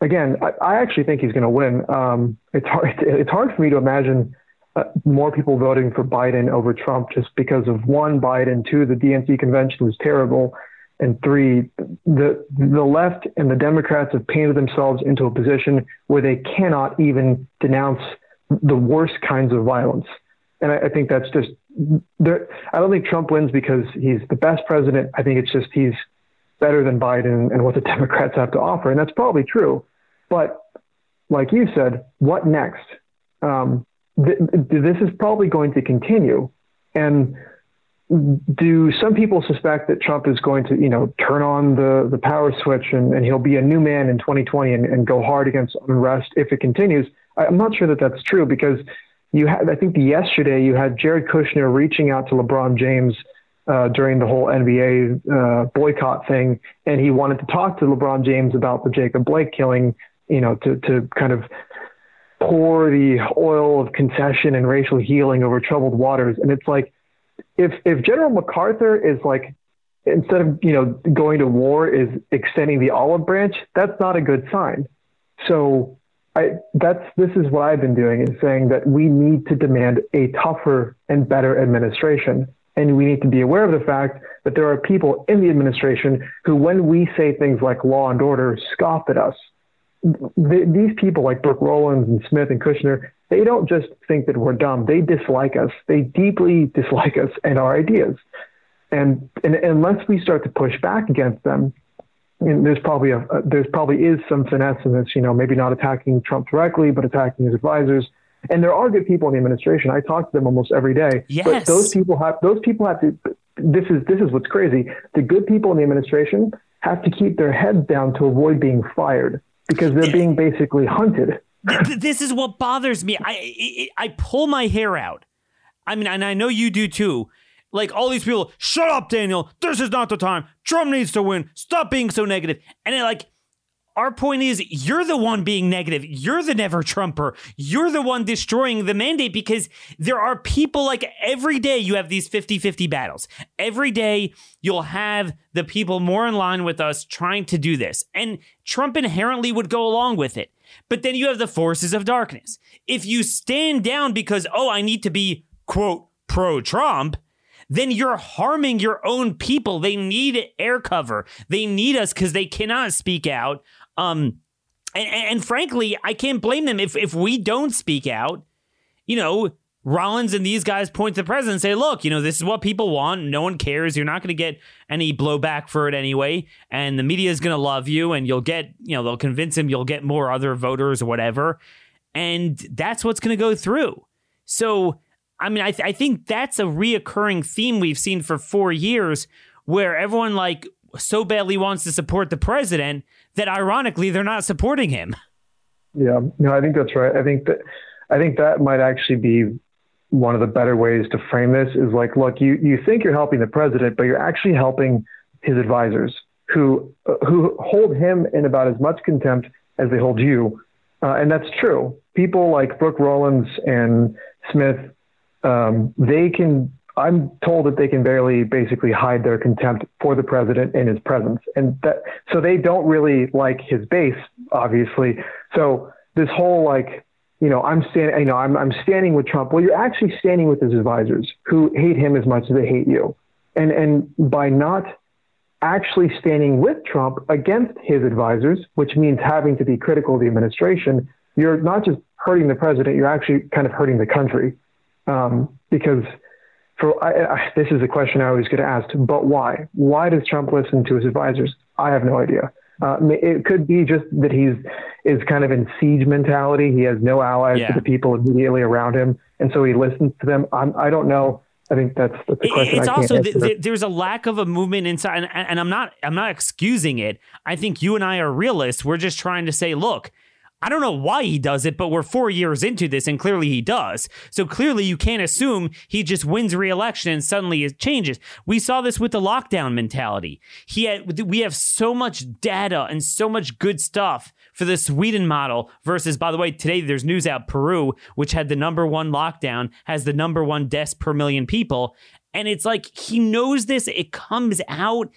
again, I, I actually think he's going to win. Um, it's hard. It's hard for me to imagine uh, more people voting for Biden over Trump just because of one, Biden, two, the DNC convention was terrible, and three, the the left and the Democrats have painted themselves into a position where they cannot even denounce the worst kinds of violence. And I, I think that's just. I don't think Trump wins because he's the best president. I think it's just he's better than Biden and what the Democrats have to offer, and that's probably true. But like you said, what next? Um, th- this is probably going to continue. And do some people suspect that Trump is going to, you know, turn on the, the power switch and, and he'll be a new man in 2020 and, and go hard against unrest if it continues? I'm not sure that that's true because you had, I think yesterday you had Jared Kushner reaching out to LeBron James uh, during the whole NBA uh, boycott thing, and he wanted to talk to LeBron James about the Jacob Blake killing, you know, to to kind of pour the oil of concession and racial healing over troubled waters. And it's like, if if General MacArthur is like, instead of you know going to war, is extending the olive branch, that's not a good sign. So. I, that's this is what I've been doing is saying that we need to demand a tougher and better administration and we need to be aware of the fact that there are people in the administration who, when we say things like law and order, scoff at us. These people like Brooke Rollins and Smith and Kushner, they don't just think that we're dumb. They dislike us. They deeply dislike us and our ideas. And, and unless we start to push back against them, and there's probably a, there's probably is some finesse in this, you know, maybe not attacking Trump directly, but attacking his advisors and there are good people in the administration. I talk to them almost every day.
Yes.
But those people have those people have to this is this is what's crazy. The good people in the administration have to keep their heads down to avoid being fired because they're being basically hunted.
This is what bothers me. I I pull my hair out. I mean, and I know you do too. Like all these people, shut up, Daniel. This is not the time. Trump needs to win. Stop being so negative. And it like our point is you're the one being negative. You're the never Trumper. You're the one destroying the mandate because there are people like every day you have these 50 50 battles. Every day you'll have the people more in line with us trying to do this. And Trump inherently would go along with it. But then you have the forces of darkness. If you stand down because, oh, I need to be, quote, pro Trump, then you're harming your own people. They need air cover. They need us because they cannot speak out. Um, and, and frankly, I can't blame them if if we don't speak out. You know, Rollins and these guys point to the president and say, look, you know, this is what people want. No one cares. You're not going to get any blowback for it anyway. And the media is going to love you and you'll get, you know, they'll convince him you'll get more other voters or whatever. And that's what's going to go through. So, I mean, I, th- I think that's a reoccurring theme we've seen for four years where everyone like so badly wants to support the president that ironically they're not supporting him.
Yeah, no, I think that's right. I think that I think that might actually be one of the better ways to frame this is like, look, you you think you're helping the president, but you're actually helping his advisors who uh, who hold him in about as much contempt as they hold you, uh, and that's true. People like Brooke Rollins and Smith, um, they can I'm told that they can barely basically hide their contempt for the president in his presence. And that, so they don't really like his base, obviously. So this whole like, you know, I'm standing, you know, I'm, I'm standing with Trump. Well, you're actually standing with his advisors who hate him as much as they hate you. And, and by not actually standing with Trump against his advisors, which means having to be critical of the administration, you're not just hurting the president, you're actually kind of hurting the country. Um, because for I, I, this is a question I always get asked, but why? Why does Trump listen to his advisors? I have no idea. Uh, it could be just that he's is kind of in siege mentality. He has no allies yeah. to the people immediately around him, and so he listens to them. I'm, I do not know. I think that's, that's the question.
It's also there's a lack of a movement inside, and, and I'm not I'm not excusing it. I think you and I are realists. We're just trying to say, look, I don't know why he does it, but we're four years into this and clearly he does. So clearly you can't assume he just wins re-election and suddenly it changes. We saw this with the lockdown mentality. He had, we have so much data and so much good stuff for the Sweden model versus, by the way, today there's news out Peru, which had the number one lockdown, has the number one deaths per million people. And it's like he knows this. It comes out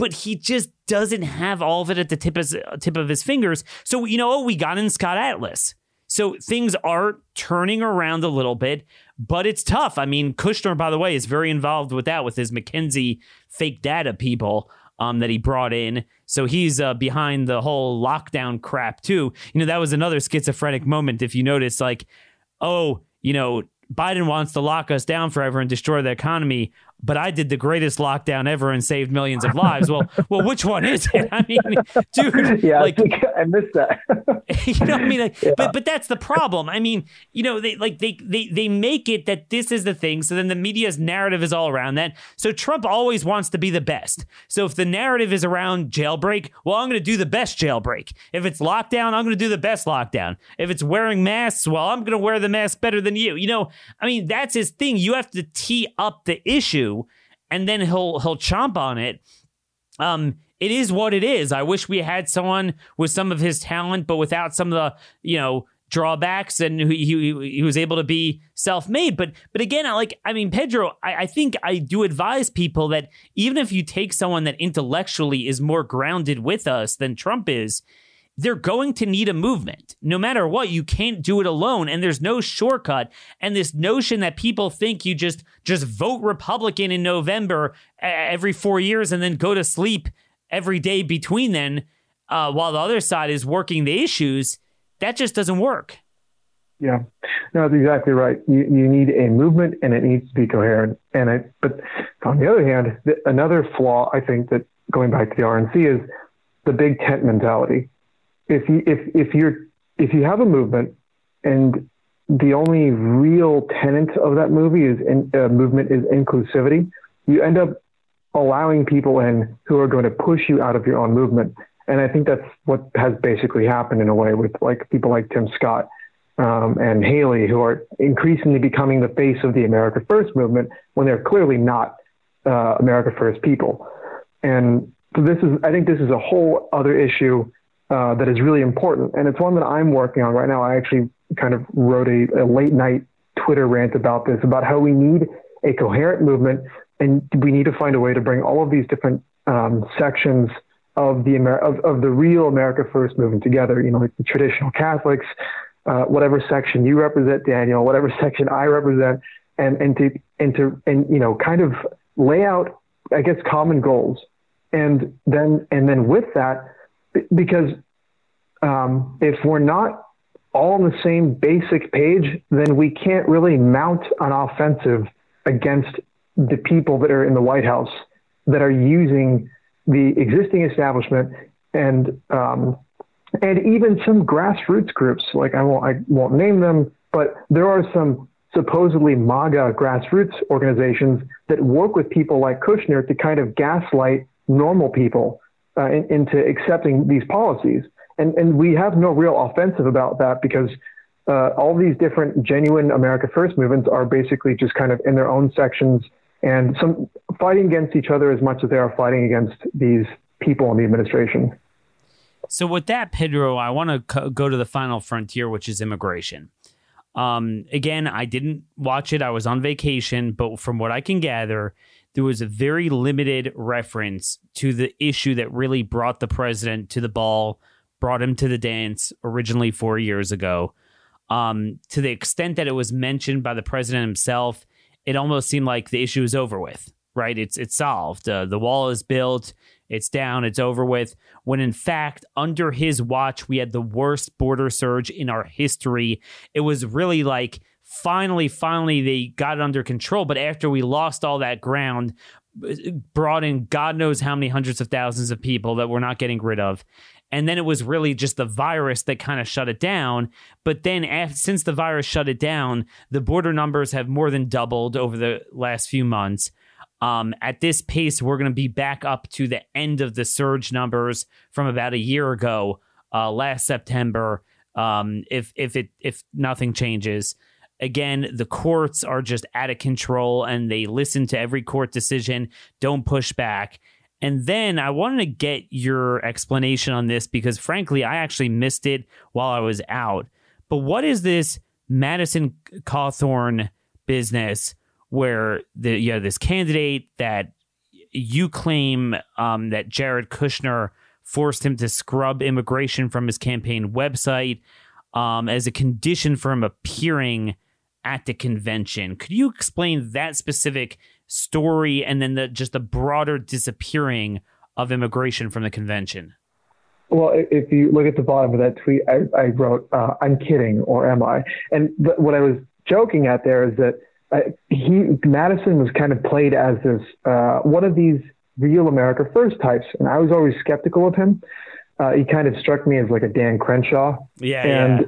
but he just doesn't have all of it at the tip of, tip of his fingers. So, you know, we got in Scott Atlas. So things are turning around a little bit, but it's tough. I mean, Kushner, by the way, is very involved with that with his McKinsey fake data people um, that he brought in. So he's uh, behind the whole lockdown crap too. You know, that was another schizophrenic moment. If you notice, like, oh, you know, Biden wants to lock us down forever and destroy the economy. But I did the greatest lockdown ever and saved millions of lives. Well, well, which one is it? I mean, dude,
yeah, like I, I missed that.
you know, what I mean, like, yeah. but but that's the problem. I mean, you know, they like they they they make it that this is the thing. So then the media's narrative is all around that. So Trump always wants to be the best. So if the narrative is around jailbreak, well, I'm going to do the best jailbreak. If it's lockdown, I'm going to do the best lockdown. If it's wearing masks, well, I'm going to wear the mask better than you. You know, I mean, that's his thing. You have to tee up the issue and then he'll he'll chomp on it. Um, it is what it is. I wish we had someone with some of his talent, but without some of the you know drawbacks, and he he, he was able to be self made. But but again, I like I mean Pedro. I, I think I do advise people that even if you take someone that intellectually is more grounded with us than Trump is, they're going to need a movement. No matter what, you can't do it alone and there's no shortcut. And this notion that people think you just just vote Republican in November every 4 years and then go to sleep every day between then uh, while the other side is working the issues, that just doesn't work.
Yeah, no, that's exactly right. You, you need a movement and it needs to be coherent. And I, but on the other hand, another flaw I think that going back to the RNC is the big tent mentality if you if if you're if you have a movement and the only real tenet of that movie is in, uh, movement is inclusivity, you end up allowing people in who are going to push you out of your own movement. And I think that's what has basically happened in a way with like people like Tim Scott um, and Haley, who are increasingly becoming the face of the America First movement when they're clearly not uh, America First people. And so this is, I think, this is a whole other issue uh, that is really important. And it's one that I'm working on right now. I actually kind of wrote a, a late night Twitter rant about this, about how we need a coherent movement and we need to find a way to bring all of these different um, sections of the Amer- of, of the real America First movement together. You know, like the traditional Catholics, uh, whatever section you represent, Daniel, whatever section I represent, and and to and to and you know, kind of lay out, I guess, common goals, and then and then with that, because um, if we're not all on the same basic page, then we can't really mount an offensive against the people that are in the White House that are using the existing establishment and um, and even some grassroots groups. Like I won't I won't name them, but there are some supposedly MAGA grassroots organizations that work with people like Kushner to kind of gaslight normal people uh, in, into accepting these policies. And, and we have no real offensive about that because uh, all these different genuine America First movements are basically just kind of in their own sections and some fighting against each other as much as they are fighting against these people in the administration.
So, with that, Pedro, I want to go to the final frontier, which is immigration. Um, again, I didn't watch it. I was on vacation, but from what I can gather, there was a very limited reference to the issue that really brought the president to the ball, brought him to the dance originally four years ago. Um, to the extent that it was mentioned by the president himself, it almost seemed like the issue is over with. Right? It's it's solved. Uh, the wall is built. It's down. It's over with. When in fact, under his watch, we had the worst border surge in our history. It was really like finally, finally, they got it under control. But after we lost all that ground, brought in God knows how many hundreds of thousands of people that we're not getting rid of. And then it was really just the virus that kind of shut it down. But then, after, since the virus shut it down, the border numbers have more than doubled over the last few months. Um, at this pace, we're going to be back up to the end of the surge numbers from about a year ago, uh, last September. Um, if if it if nothing changes, Again, the courts are just out of control and they listen to every court decision, don't push back. And then I wanted to get your explanation on this because, frankly, I actually missed it while I was out. But what is this Madison Cawthorn business where the you know this candidate that you claim um, that Jared Kushner forced him to scrub immigration from his campaign website um, as a condition for him appearing at the convention. Could you explain that specific story and then the just the broader disappearing of immigration from the convention?
Well, if you look at the bottom of that tweet, I, I wrote, uh, "I'm kidding," or "Am I?" And th- what I was joking at there is that he Madison was kind of played as this uh, one of these real America First types, and I was always skeptical of him. Uh, he kind of struck me as like a Dan Crenshaw.
Yeah,
and
yeah.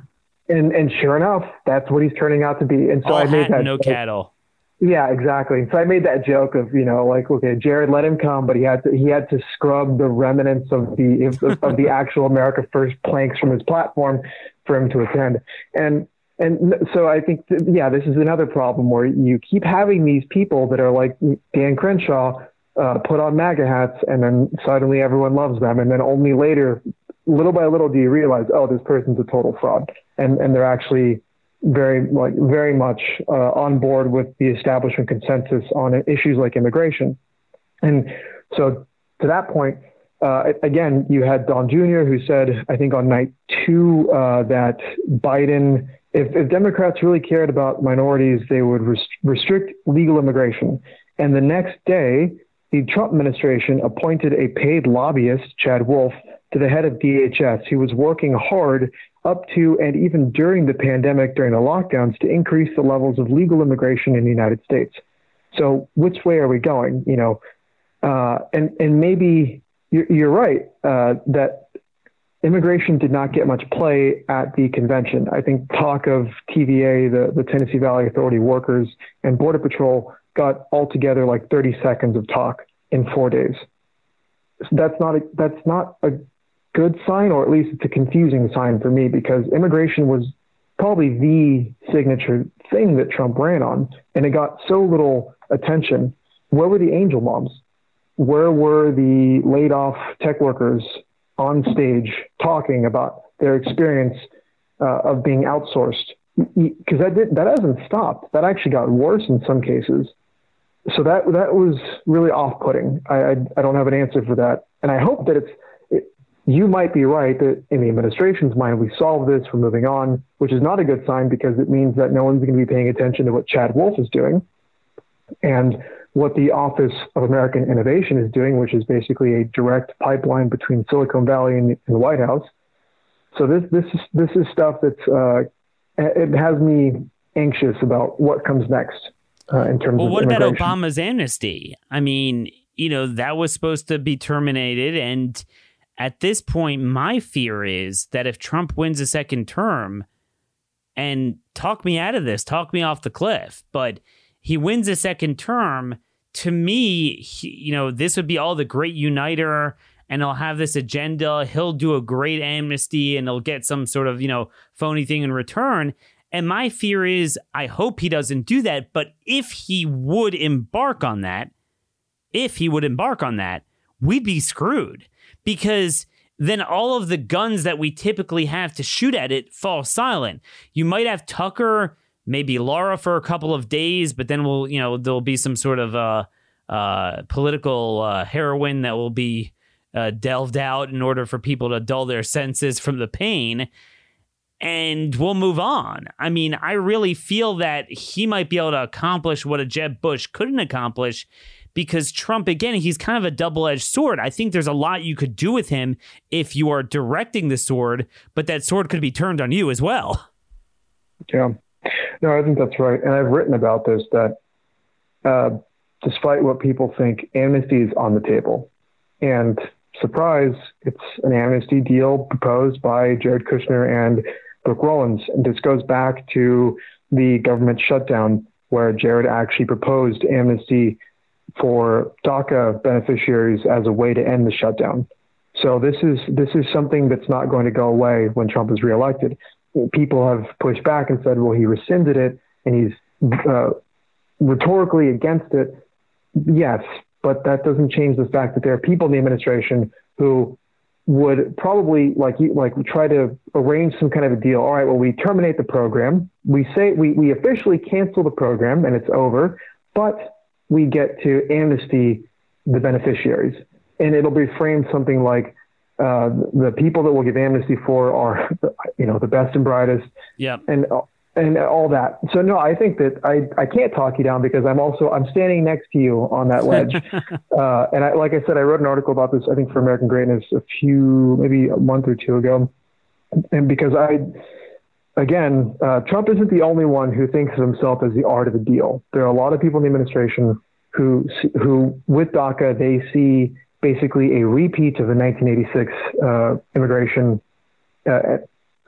And and sure enough, that's what he's turning out to be. And so
All
I made that
no
joke.
cattle.
Yeah, exactly. So I made that joke of you know like okay, Jared let him come, but he had to he had to scrub the remnants of the of, of the actual America First planks from his platform for him to attend. And and so I think th- yeah, this is another problem where you keep having these people that are like Dan Crenshaw uh, put on MAGA hats, and then suddenly everyone loves them, and then only later, little by little, do you realize, oh, this person's a total fraud, and and they're actually very like very much uh, on board with the establishment consensus on issues like immigration, and so to that point. Uh, again, you had Don Jr., who said, I think on night two, uh, that Biden, if, if, Democrats really cared about minorities, they would rest- restrict legal immigration. And the next day, the Trump administration appointed a paid lobbyist, Chad Wolf, to the head of DHS, who was working hard up to and even during the pandemic, during the lockdowns, to increase the levels of legal immigration in the United States. So, which way are we going? You know, uh, and and maybe you're, you're right uh, that immigration did not get much play at the convention. I think talk of TVA, the, the Tennessee Valley Authority workers, and Border Patrol got altogether like 30 seconds of talk in four days. So that's not a, that's not a good sign, or at least it's a confusing sign for me because immigration was probably the signature thing that Trump ran on, and it got so little attention. Where were the angel moms? Where were the laid off tech workers on stage talking about their experience uh, of being outsourced? Because that that hasn't stopped. That actually got worse in some cases so that that was really off-putting. I, I, I don't have an answer for that, and I hope that it's. You might be right that in the administration's mind we solve this, we're moving on, which is not a good sign because it means that no one's going to be paying attention to what Chad Wolf is doing, and what the Office of American Innovation is doing, which is basically a direct pipeline between Silicon Valley and, and the White House. So this this is this is stuff that's uh, it has me anxious about what comes next uh, in terms
well,
of
what about. Obama's amnesty? I mean, you know, that was supposed to be terminated. And at this point, my fear is that if Trump wins a second term, and talk me out of this, talk me off the cliff, but he wins a second term, to me, he, you know, this would be all the great uniter and he'll have this agenda. He'll do a great amnesty and he'll get some sort of, you know, phony thing in return. And my fear is, I hope he doesn't do that. But if he would embark on that, if he would embark on that, we'd be screwed because then all of the guns that we typically have to shoot at it fall silent. You might have Tucker, maybe Laura for a couple of days, but then we'll, you know, there'll be some sort of uh, uh, political uh, heroin that will be uh, delved out in order for people to dull their senses from the pain and we'll move on. I mean, I really feel that he might be able to accomplish what a Jeb Bush couldn't accomplish because Trump, again, he's kind of a double edged sword. I think there's a lot you could do with him if you are directing the sword, but that sword could be turned on you as well.
Yeah. No, I think that's right. And I've written about this that uh, despite what people think, amnesty is on the table. And surprise, it's an amnesty deal proposed by Jared Kushner and Brooke Rollins. And this goes back to the government shutdown where Jared actually proposed amnesty for DACA beneficiaries as a way to end the shutdown. So this is this is something that's not going to go away when Trump is reelected. People have pushed back and said, well, he rescinded it and he's uh, rhetorically against it. Yes, but that doesn't change the fact that there are people in the administration who would probably like like try to arrange some kind of a deal. All right, well, we terminate the program. We say we, we officially cancel the program and it's over, but we get to amnesty the beneficiaries. And it'll be framed something like uh, the people that we'll give amnesty for are, you know, the best and brightest.
Yeah.
And and all that. So no, I think that I, I can't talk you down because I'm also I'm standing next to you on that ledge. uh, and I, like I said, I wrote an article about this I think for American Greatness a few maybe a month or two ago, and because I again, uh, Trump isn't the only one who thinks of himself as the art of the deal. There are a lot of people in the administration who, who with DACA, they see basically a repeat of the 1986 uh, immigration, uh,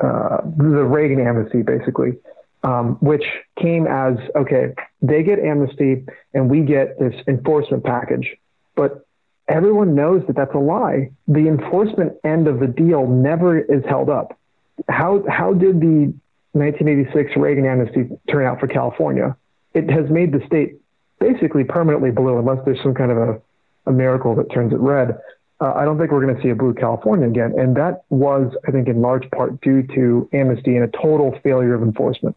uh, the Reagan amnesty, basically, um, which came as okay, they get amnesty and we get this enforcement package. But everyone knows that that's a lie. The enforcement end of the deal never is held up. How how did the 1986 Reagan amnesty turn out for California? It has made the state basically permanently blue, unless there's some kind of a, a miracle that turns it red. Uh, I don't think we're going to see a blue California again, and that was, I think, in large part due to amnesty and a total failure of enforcement.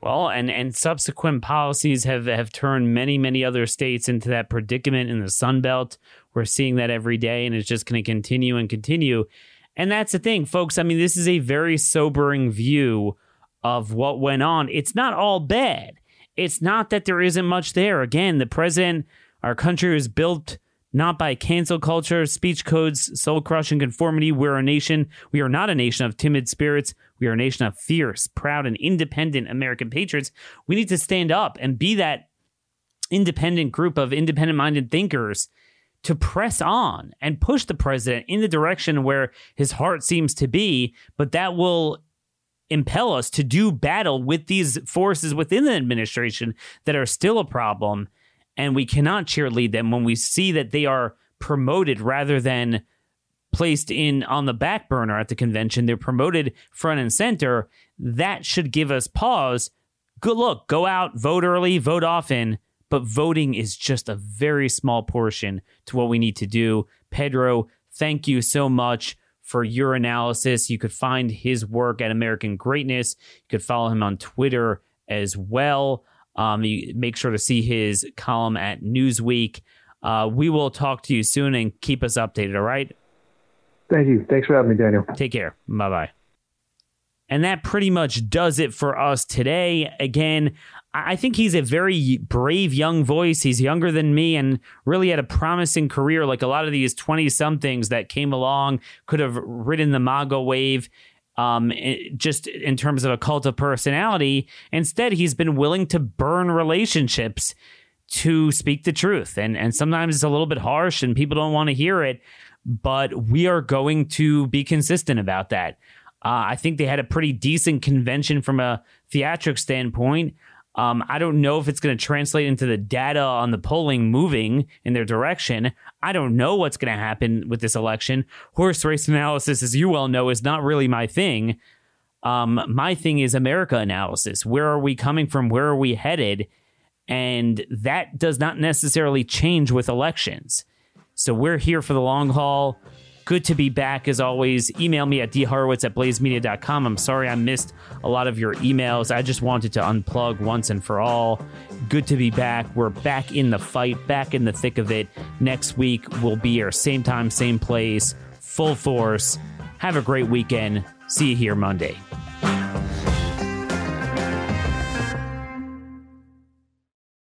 Well, and and subsequent policies have have turned many many other states into that predicament in the Sun Belt. We're seeing that every day, and it's just going to continue and continue. And that's the thing, folks. I mean, this is a very sobering view of what went on. It's not all bad. It's not that there isn't much there. Again, the president, our country was built not by cancel culture, speech codes, soul crushing conformity. We're a nation. We are not a nation of timid spirits. We are a nation of fierce, proud, and independent American patriots. We need to stand up and be that independent group of independent minded thinkers to press on and push the president in the direction where his heart seems to be, but that will impel us to do battle with these forces within the administration that are still a problem and we cannot cheerlead them when we see that they are promoted rather than placed in on the back burner at the convention. They're promoted front and center. That should give us pause. Good look, go out, vote early, vote often, but voting is just a very small portion to what we need to do. Pedro, thank you so much for your analysis. You could find his work at American Greatness. You could follow him on Twitter as well. Um, you make sure to see his column at Newsweek. Uh, we will talk to you soon and keep us updated. All right.
Thank you. Thanks for having me, Daniel.
Take care. Bye bye. And that pretty much does it for us today. Again, I think he's a very brave young voice. He's younger than me and really had a promising career, like a lot of these 20 somethings that came along, could have ridden the MAGA wave um, just in terms of a cult of personality. Instead, he's been willing to burn relationships to speak the truth. And, and sometimes it's a little bit harsh and people don't want to hear it, but we are going to be consistent about that. Uh, I think they had a pretty decent convention from a theatric standpoint. Um, I don't know if it's going to translate into the data on the polling moving in their direction. I don't know what's going to happen with this election. Horse race analysis, as you well know, is not really my thing. Um, my thing is America analysis. Where are we coming from? Where are we headed? And that does not necessarily change with elections. So we're here for the long haul. Good to be back as always. Email me at dhorowitz at blazemedia.com. I'm sorry I missed a lot of your emails. I just wanted to unplug once and for all. Good to be back. We're back in the fight, back in the thick of it. Next week, we'll be here, same time, same place, full force. Have a great weekend. See you here Monday.